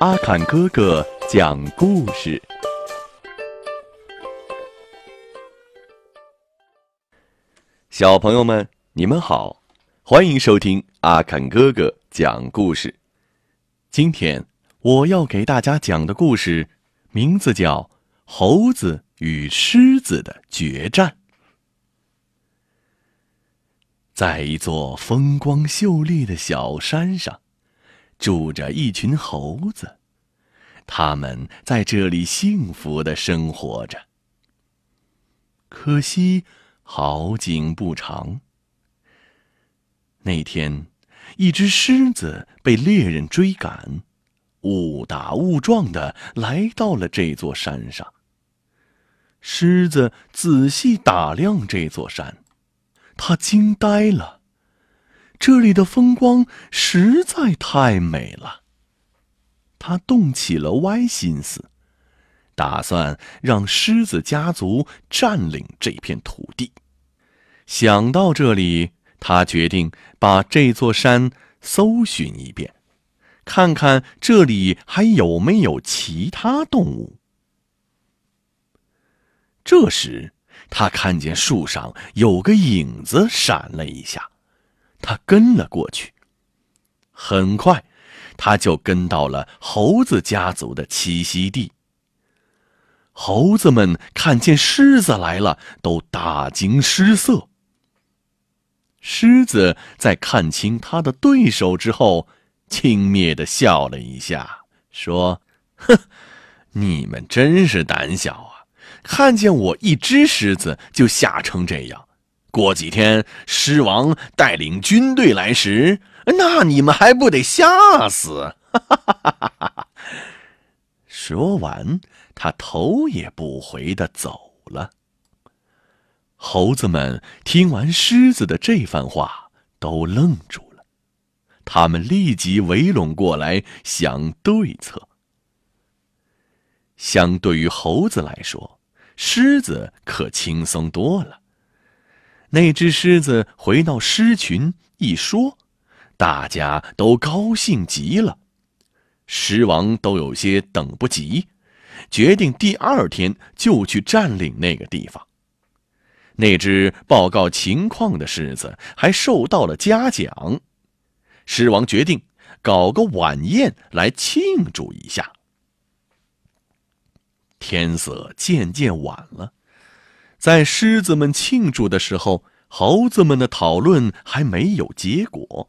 阿坎哥哥讲故事。小朋友们，你们好，欢迎收听阿坎哥哥讲故事。今天我要给大家讲的故事，名字叫《猴子与狮子的决战》。在一座风光秀丽的小山上，住着一群猴子，他们在这里幸福的生活着。可惜，好景不长。那天，一只狮子被猎人追赶，误打误撞的来到了这座山上。狮子仔细打量这座山。他惊呆了，这里的风光实在太美了。他动起了歪心思，打算让狮子家族占领这片土地。想到这里，他决定把这座山搜寻一遍，看看这里还有没有其他动物。这时。他看见树上有个影子闪了一下，他跟了过去。很快，他就跟到了猴子家族的栖息地。猴子们看见狮子来了，都大惊失色。狮子在看清他的对手之后，轻蔑的笑了一下，说：“哼，你们真是胆小啊！”看见我一只狮子就吓成这样，过几天狮王带领军队来时，那你们还不得吓死？说完，他头也不回的走了。猴子们听完狮子的这番话，都愣住了，他们立即围拢过来想对策。相对于猴子来说，狮子可轻松多了。那只狮子回到狮群一说，大家都高兴极了。狮王都有些等不及，决定第二天就去占领那个地方。那只报告情况的狮子还受到了嘉奖。狮王决定搞个晚宴来庆祝一下。天色渐渐晚了，在狮子们庆祝的时候，猴子们的讨论还没有结果。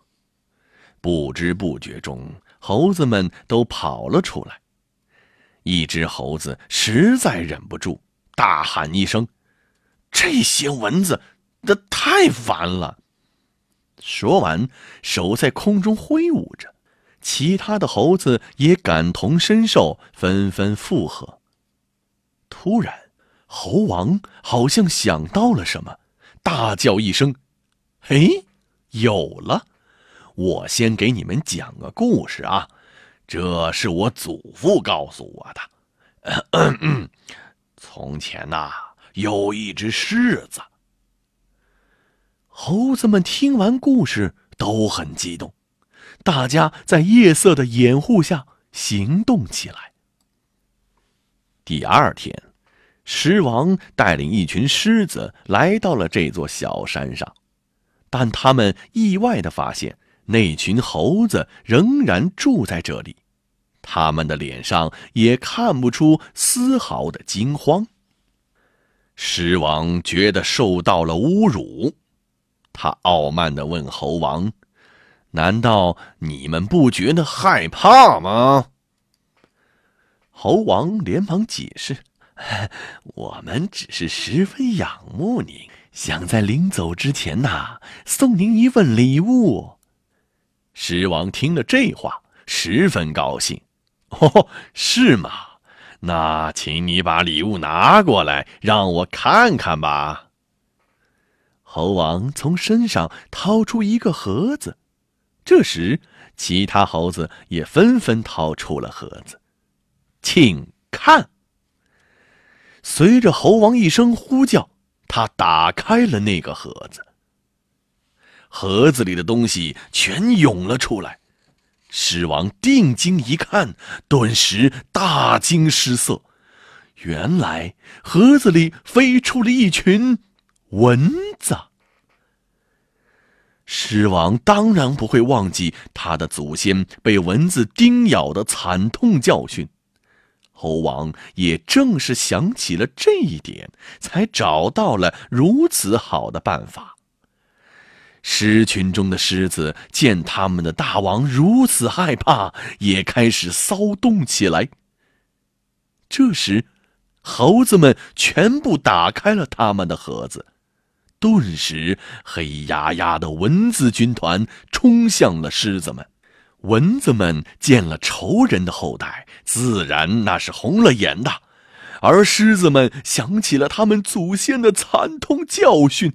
不知不觉中，猴子们都跑了出来。一只猴子实在忍不住，大喊一声：“这些蚊子，这太烦了！”说完，手在空中挥舞着，其他的猴子也感同身受，纷纷附和。突然，猴王好像想到了什么，大叫一声：“嘿，有了！我先给你们讲个故事啊，这是我祖父告诉我的。从前呐，有一只狮子。”猴子们听完故事都很激动，大家在夜色的掩护下行动起来。第二天。狮王带领一群狮子来到了这座小山上，但他们意外的发现，那群猴子仍然住在这里，他们的脸上也看不出丝毫的惊慌。狮王觉得受到了侮辱，他傲慢的问猴王：“难道你们不觉得害怕吗？”猴王连忙解释。我们只是十分仰慕您，想在临走之前呐，送您一份礼物。狮王听了这话，十分高兴。哦，是吗？那请你把礼物拿过来，让我看看吧。猴王从身上掏出一个盒子，这时，其他猴子也纷纷掏出了盒子，请看。随着猴王一声呼叫，他打开了那个盒子。盒子里的东西全涌了出来，狮王定睛一看，顿时大惊失色。原来盒子里飞出了一群蚊子。狮王当然不会忘记他的祖先被蚊子叮咬的惨痛教训。猴王也正是想起了这一点，才找到了如此好的办法。狮群中的狮子见他们的大王如此害怕，也开始骚动起来。这时，猴子们全部打开了他们的盒子，顿时黑压压的蚊子军团冲向了狮子们。蚊子们见了仇人的后代，自然那是红了眼的；而狮子们想起了他们祖先的惨痛教训。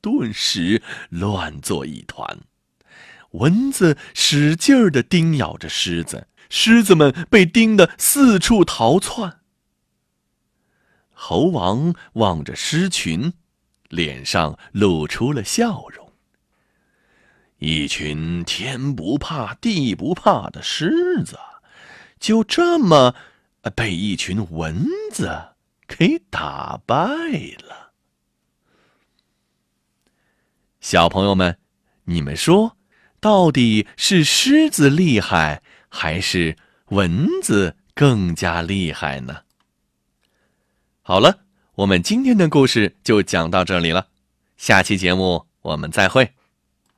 顿时乱作一团，蚊子使劲儿的叮咬着狮子，狮子们被叮得四处逃窜。猴王望着狮群，脸上露出了笑容。一群天不怕地不怕的狮子，就这么被一群蚊子给打败了。小朋友们，你们说，到底是狮子厉害，还是蚊子更加厉害呢？好了，我们今天的故事就讲到这里了，下期节目我们再会。